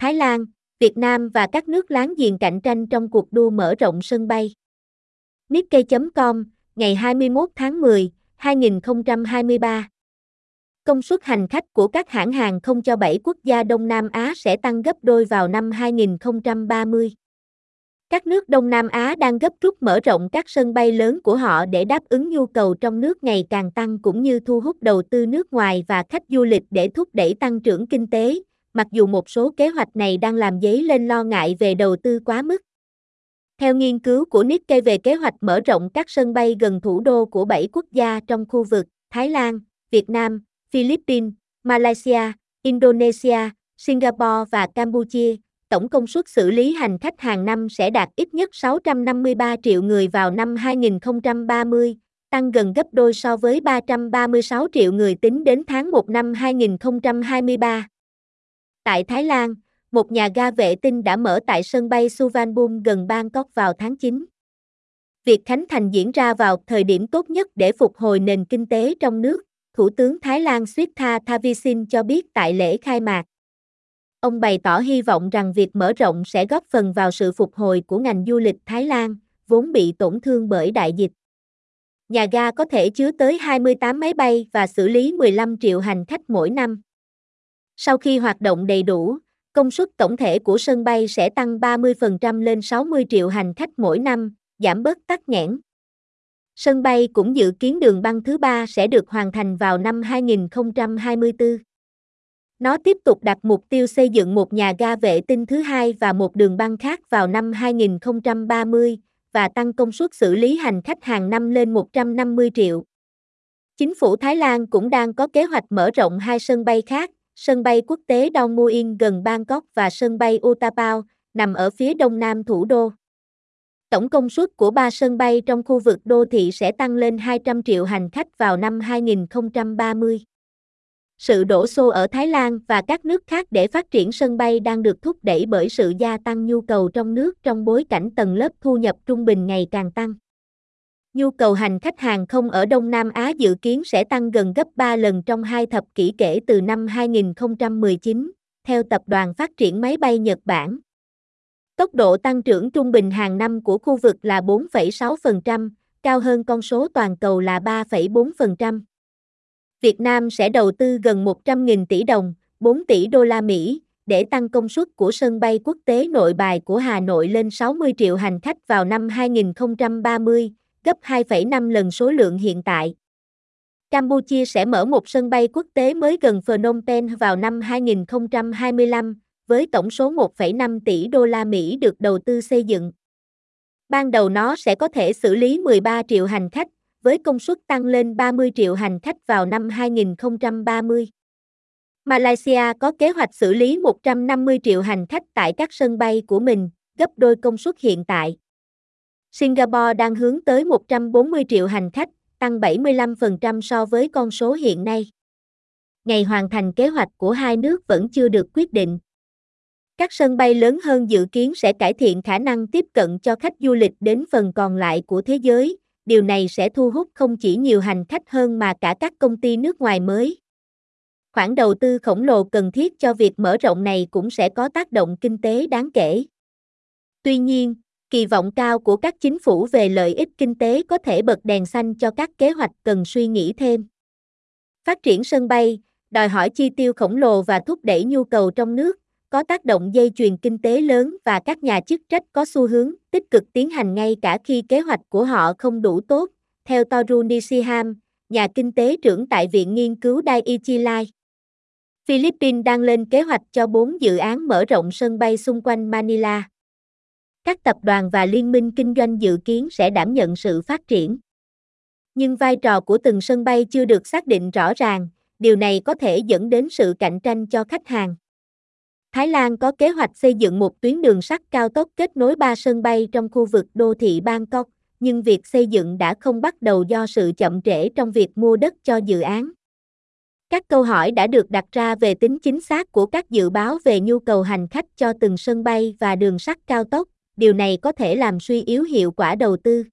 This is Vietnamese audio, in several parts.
Thái Lan, Việt Nam và các nước láng giềng cạnh tranh trong cuộc đua mở rộng sân bay. Nikkei.com, ngày 21 tháng 10, 2023. Công suất hành khách của các hãng hàng không cho 7 quốc gia Đông Nam Á sẽ tăng gấp đôi vào năm 2030. Các nước Đông Nam Á đang gấp rút mở rộng các sân bay lớn của họ để đáp ứng nhu cầu trong nước ngày càng tăng cũng như thu hút đầu tư nước ngoài và khách du lịch để thúc đẩy tăng trưởng kinh tế, mặc dù một số kế hoạch này đang làm dấy lên lo ngại về đầu tư quá mức. Theo nghiên cứu của Nikkei về kế hoạch mở rộng các sân bay gần thủ đô của 7 quốc gia trong khu vực Thái Lan, Việt Nam, Philippines, Malaysia, Indonesia, Singapore và Campuchia, tổng công suất xử lý hành khách hàng năm sẽ đạt ít nhất 653 triệu người vào năm 2030, tăng gần gấp đôi so với 336 triệu người tính đến tháng 1 năm 2023. Tại Thái Lan, một nhà ga vệ tinh đã mở tại sân bay Suvarnabhumi gần Bangkok vào tháng 9. Việc khánh thành diễn ra vào thời điểm tốt nhất để phục hồi nền kinh tế trong nước, Thủ tướng Thái Lan Srettha Thavisin cho biết tại lễ khai mạc. Ông bày tỏ hy vọng rằng việc mở rộng sẽ góp phần vào sự phục hồi của ngành du lịch Thái Lan, vốn bị tổn thương bởi đại dịch. Nhà ga có thể chứa tới 28 máy bay và xử lý 15 triệu hành khách mỗi năm. Sau khi hoạt động đầy đủ, công suất tổng thể của sân bay sẽ tăng 30% lên 60 triệu hành khách mỗi năm, giảm bớt tắc nghẽn. Sân bay cũng dự kiến đường băng thứ ba sẽ được hoàn thành vào năm 2024. Nó tiếp tục đặt mục tiêu xây dựng một nhà ga vệ tinh thứ hai và một đường băng khác vào năm 2030 và tăng công suất xử lý hành khách hàng năm lên 150 triệu. Chính phủ Thái Lan cũng đang có kế hoạch mở rộng hai sân bay khác, sân bay quốc tế Don Mueang gần Bangkok và sân bay Utapao, nằm ở phía đông nam thủ đô. Tổng công suất của ba sân bay trong khu vực đô thị sẽ tăng lên 200 triệu hành khách vào năm 2030. Sự đổ xô ở Thái Lan và các nước khác để phát triển sân bay đang được thúc đẩy bởi sự gia tăng nhu cầu trong nước trong bối cảnh tầng lớp thu nhập trung bình ngày càng tăng. Nhu cầu hành khách hàng không ở Đông Nam Á dự kiến sẽ tăng gần gấp 3 lần trong hai thập kỷ kể từ năm 2019, theo Tập đoàn Phát triển Máy bay Nhật Bản. Tốc độ tăng trưởng trung bình hàng năm của khu vực là 4,6%, cao hơn con số toàn cầu là 3,4%. Việt Nam sẽ đầu tư gần 100.000 tỷ đồng, 4 tỷ đô la Mỹ, để tăng công suất của sân bay quốc tế nội bài của Hà Nội lên 60 triệu hành khách vào năm 2030, gấp 2,5 lần số lượng hiện tại. Campuchia sẽ mở một sân bay quốc tế mới gần Phnom Penh vào năm 2025, với tổng số 1,5 tỷ đô la Mỹ được đầu tư xây dựng. Ban đầu nó sẽ có thể xử lý 13 triệu hành khách, với công suất tăng lên 30 triệu hành khách vào năm 2030. Malaysia có kế hoạch xử lý 150 triệu hành khách tại các sân bay của mình, gấp đôi công suất hiện tại. Singapore đang hướng tới 140 triệu hành khách, tăng 75% so với con số hiện nay. Ngày hoàn thành kế hoạch của hai nước vẫn chưa được quyết định. Các sân bay lớn hơn dự kiến sẽ cải thiện khả năng tiếp cận cho khách du lịch đến phần còn lại của thế giới, điều này sẽ thu hút không chỉ nhiều hành khách hơn mà cả các công ty nước ngoài mới. Khoản đầu tư khổng lồ cần thiết cho việc mở rộng này cũng sẽ có tác động kinh tế đáng kể. Tuy nhiên, kỳ vọng cao của các chính phủ về lợi ích kinh tế có thể bật đèn xanh cho các kế hoạch cần suy nghĩ thêm. Phát triển sân bay đòi hỏi chi tiêu khổng lồ và thúc đẩy nhu cầu trong nước, có tác động dây chuyền kinh tế lớn và các nhà chức trách có xu hướng tích cực tiến hành ngay cả khi kế hoạch của họ không đủ tốt, theo Toru Nishiham, nhà kinh tế trưởng tại Viện Nghiên cứu Daiichi Life. Philippines đang lên kế hoạch cho 4 dự án mở rộng sân bay xung quanh Manila. Các tập đoàn và liên minh kinh doanh dự kiến sẽ đảm nhận sự phát triển. Nhưng vai trò của từng sân bay chưa được xác định rõ ràng, điều này có thể dẫn đến sự cạnh tranh cho khách hàng. Thái Lan có kế hoạch xây dựng một tuyến đường sắt cao tốc kết nối ba sân bay trong khu vực đô thị Bangkok, nhưng việc xây dựng đã không bắt đầu do sự chậm trễ trong việc mua đất cho dự án. Các câu hỏi đã được đặt ra về tính chính xác của các dự báo về nhu cầu hành khách cho từng sân bay và đường sắt cao tốc, điều này có thể làm suy yếu hiệu quả đầu tư.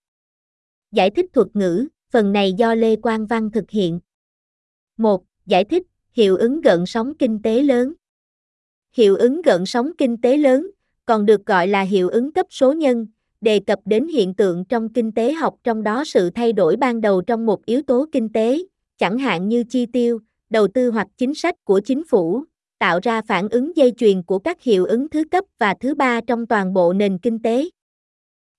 Giải thích thuật ngữ, phần này do Lê Quang Văn thực hiện. 1. Giải thích, hiệu ứng gợn sóng kinh tế lớn. Hiệu ứng gợn sóng kinh tế lớn, còn được gọi là hiệu ứng cấp số nhân, đề cập đến hiện tượng trong kinh tế học trong đó sự thay đổi ban đầu trong một yếu tố kinh tế, chẳng hạn như chi tiêu, đầu tư hoặc chính sách của chính phủ, tạo ra phản ứng dây chuyền của các hiệu ứng thứ cấp và thứ ba trong toàn bộ nền kinh tế.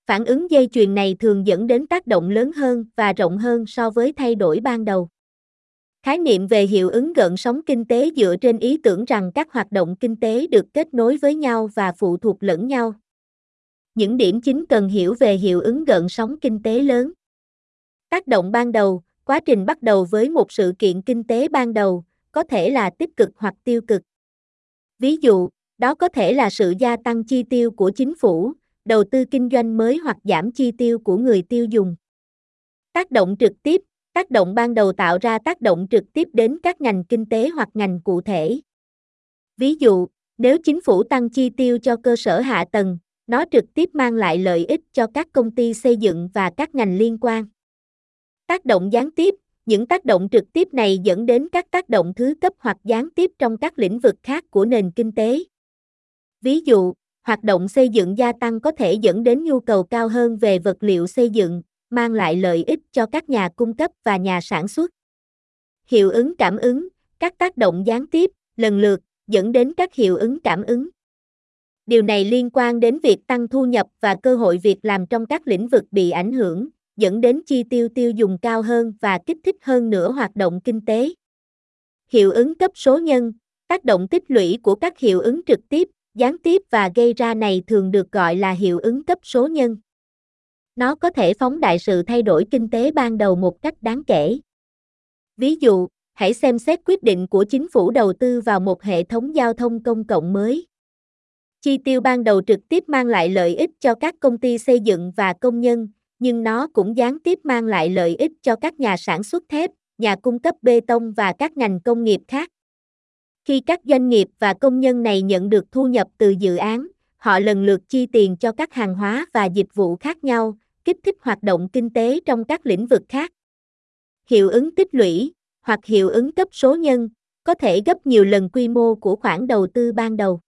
Phản ứng dây chuyền này thường dẫn đến tác động lớn hơn và rộng hơn so với thay đổi ban đầu. Khái niệm về hiệu ứng gợn sóng kinh tế dựa trên ý tưởng rằng các hoạt động kinh tế được kết nối với nhau và phụ thuộc lẫn nhau. Những điểm chính cần hiểu về hiệu ứng gợn sóng kinh tế lớn. Tác động ban đầu, quá trình bắt đầu với một sự kiện kinh tế ban đầu, có thể là tích cực hoặc tiêu cực. Ví dụ, đó có thể là sự gia tăng chi tiêu của chính phủ, đầu tư kinh doanh mới hoặc giảm chi tiêu của người tiêu dùng. Tác động trực tiếp, tác động ban đầu tạo ra tác động trực tiếp đến các ngành kinh tế hoặc ngành cụ thể. Ví dụ, nếu chính phủ tăng chi tiêu cho cơ sở hạ tầng, nó trực tiếp mang lại lợi ích cho các công ty xây dựng và các ngành liên quan. Tác động gián tiếp, những tác động trực tiếp này dẫn đến các tác động thứ cấp hoặc gián tiếp trong các lĩnh vực khác của nền kinh tế. Ví dụ, hoạt động xây dựng gia tăng có thể dẫn đến nhu cầu cao hơn về vật liệu xây dựng, mang lại lợi ích cho các nhà cung cấp và nhà sản xuất. Hiệu ứng cảm ứng, các tác động gián tiếp, lần lượt, dẫn đến các hiệu ứng cảm ứng. Điều này liên quan đến việc tăng thu nhập và cơ hội việc làm trong các lĩnh vực bị ảnh hưởng, dẫn đến chi tiêu tiêu dùng cao hơn và kích thích hơn nữa hoạt động kinh tế. Hiệu ứng cấp số nhân, tác động tích lũy của các hiệu ứng trực tiếp, gián tiếp và gây ra này thường được gọi là hiệu ứng cấp số nhân. Nó có thể phóng đại sự thay đổi kinh tế ban đầu một cách đáng kể. Ví dụ, hãy xem xét quyết định của chính phủ đầu tư vào một hệ thống giao thông công cộng mới. Chi tiêu ban đầu trực tiếp mang lại lợi ích cho các công ty xây dựng và công nhân, nhưng nó cũng gián tiếp mang lại lợi ích cho các nhà sản xuất thép, nhà cung cấp bê tông và các ngành công nghiệp khác. Khi các doanh nghiệp và công nhân này nhận được thu nhập từ dự án, họ lần lượt chi tiền cho các hàng hóa và dịch vụ khác nhau, kích thích hoạt động kinh tế trong các lĩnh vực khác. Hiệu ứng tích lũy hoặc hiệu ứng cấp số nhân có thể gấp nhiều lần quy mô của khoản đầu tư ban đầu.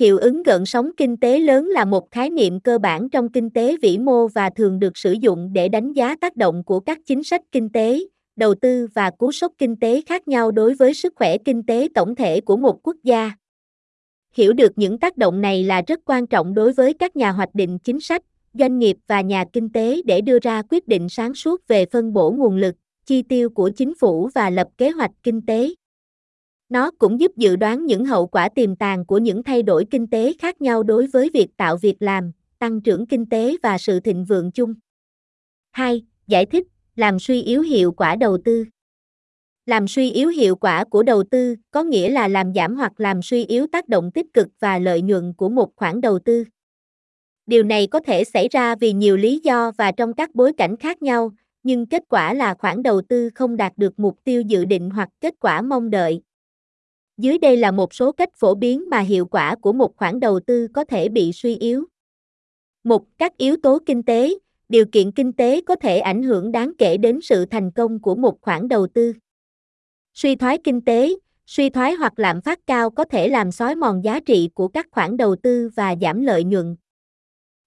Hiệu ứng gợn sóng kinh tế lớn là một khái niệm cơ bản trong kinh tế vĩ mô và thường được sử dụng để đánh giá tác động của các chính sách kinh tế, đầu tư và cú sốc kinh tế khác nhau đối với sức khỏe kinh tế tổng thể của một quốc gia. Hiểu được những tác động này là rất quan trọng đối với các nhà hoạch định chính sách, doanh nghiệp và nhà kinh tế để đưa ra quyết định sáng suốt về phân bổ nguồn lực, chi tiêu của chính phủ và lập kế hoạch kinh tế. Nó cũng giúp dự đoán những hậu quả tiềm tàng của những thay đổi kinh tế khác nhau đối với việc tạo việc làm, tăng trưởng kinh tế và sự thịnh vượng chung. 2. Giải thích, làm suy yếu hiệu quả đầu tư. Làm suy yếu hiệu quả của đầu tư có nghĩa là làm giảm hoặc làm suy yếu tác động tích cực và lợi nhuận của một khoản đầu tư. Điều này có thể xảy ra vì nhiều lý do và trong các bối cảnh khác nhau, nhưng kết quả là khoản đầu tư không đạt được mục tiêu dự định hoặc kết quả mong đợi. Dưới đây là một số cách phổ biến mà hiệu quả của một khoản đầu tư có thể bị suy yếu. Một, các yếu tố kinh tế, điều kiện kinh tế có thể ảnh hưởng đáng kể đến sự thành công của một khoản đầu tư. Suy thoái kinh tế, suy thoái hoặc lạm phát cao có thể làm xói mòn giá trị của các khoản đầu tư và giảm lợi nhuận.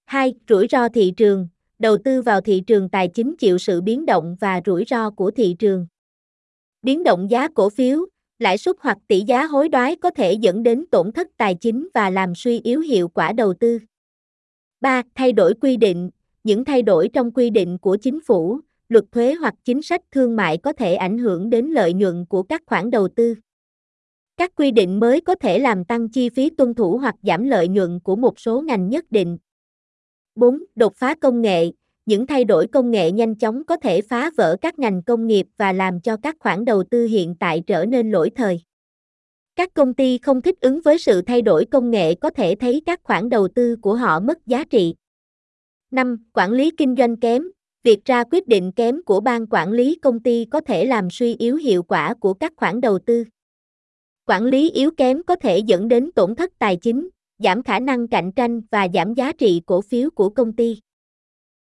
2. Rủi ro thị trường, đầu tư vào thị trường tài chính chịu sự biến động và rủi ro của thị trường. Biến động giá cổ phiếu, lãi suất hoặc tỷ giá hối đoái có thể dẫn đến tổn thất tài chính và làm suy yếu hiệu quả đầu tư. 3. Thay đổi quy định, những thay đổi trong quy định của chính phủ, luật thuế hoặc chính sách thương mại có thể ảnh hưởng đến lợi nhuận của các khoản đầu tư. Các quy định mới có thể làm tăng chi phí tuân thủ hoặc giảm lợi nhuận của một số ngành nhất định. 4. Đột phá công nghệ, những thay đổi công nghệ nhanh chóng có thể phá vỡ các ngành công nghiệp và làm cho các khoản đầu tư hiện tại trở nên lỗi thời. Các công ty không thích ứng với sự thay đổi công nghệ có thể thấy các khoản đầu tư của họ mất giá trị. 5. Quản lý kinh doanh kém. Việc ra quyết định kém của ban quản lý công ty có thể làm suy yếu hiệu quả của các khoản đầu tư. Quản lý yếu kém có thể dẫn đến tổn thất tài chính, giảm khả năng cạnh tranh và giảm giá trị cổ phiếu của công ty.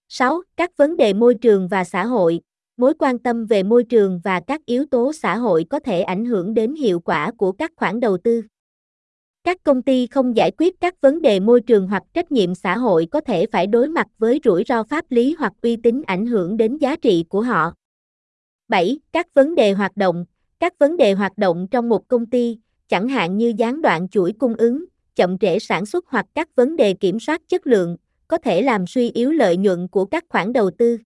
6. Các vấn đề môi trường và xã hội. Mối quan tâm về môi trường và các yếu tố xã hội có thể ảnh hưởng đến hiệu quả của các khoản đầu tư. Các công ty không giải quyết các vấn đề môi trường hoặc trách nhiệm xã hội có thể phải đối mặt với rủi ro pháp lý hoặc uy tín ảnh hưởng đến giá trị của họ. 7. Các vấn đề hoạt động. Các vấn đề hoạt động trong một công ty, chẳng hạn như gián đoạn chuỗi cung ứng, chậm trễ sản xuất hoặc các vấn đề kiểm soát chất lượng, có thể làm suy yếu lợi nhuận của các khoản đầu tư.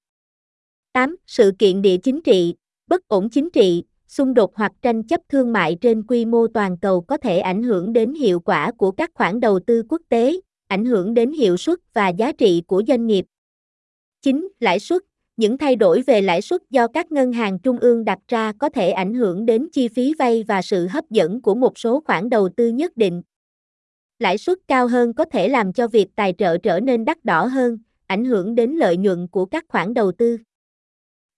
8. Sự kiện địa chính trị, bất ổn chính trị, xung đột hoặc tranh chấp thương mại trên quy mô toàn cầu có thể ảnh hưởng đến hiệu quả của các khoản đầu tư quốc tế, ảnh hưởng đến hiệu suất và giá trị của doanh nghiệp. 9. Lãi suất những thay đổi về lãi suất do các ngân hàng trung ương đặt ra có thể ảnh hưởng đến chi phí vay và sự hấp dẫn của một số khoản đầu tư nhất định. Lãi suất cao hơn có thể làm cho việc tài trợ trở nên đắt đỏ hơn, ảnh hưởng đến lợi nhuận của các khoản đầu tư.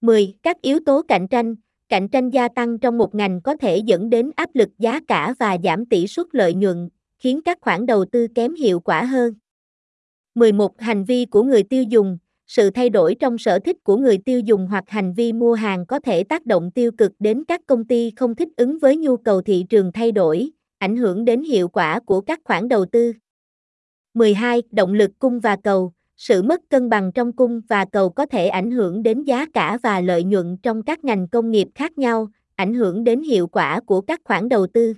10. Các yếu tố cạnh tranh, cạnh tranh gia tăng trong một ngành có thể dẫn đến áp lực giá cả và giảm tỷ suất lợi nhuận, khiến các khoản đầu tư kém hiệu quả hơn. 11. Hành vi của người tiêu dùng, sự thay đổi trong sở thích của người tiêu dùng hoặc hành vi mua hàng có thể tác động tiêu cực đến các công ty không thích ứng với nhu cầu thị trường thay đổi, ảnh hưởng đến hiệu quả của các khoản đầu tư. 12. Động lực cung và cầu sự mất cân bằng trong cung và cầu có thể ảnh hưởng đến giá cả và lợi nhuận trong các ngành công nghiệp khác nhau, ảnh hưởng đến hiệu quả của các khoản đầu tư.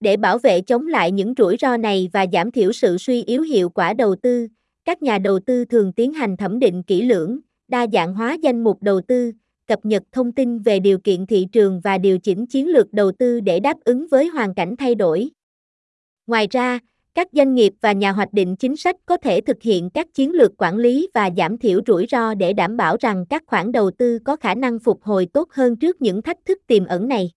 Để bảo vệ chống lại những rủi ro này và giảm thiểu sự suy yếu hiệu quả đầu tư, các nhà đầu tư thường tiến hành thẩm định kỹ lưỡng, đa dạng hóa danh mục đầu tư, cập nhật thông tin về điều kiện thị trường và điều chỉnh chiến lược đầu tư để đáp ứng với hoàn cảnh thay đổi. Ngoài ra, các doanh nghiệp và nhà hoạch định chính sách có thể thực hiện các chiến lược quản lý và giảm thiểu rủi ro để đảm bảo rằng các khoản đầu tư có khả năng phục hồi tốt hơn trước những thách thức tiềm ẩn này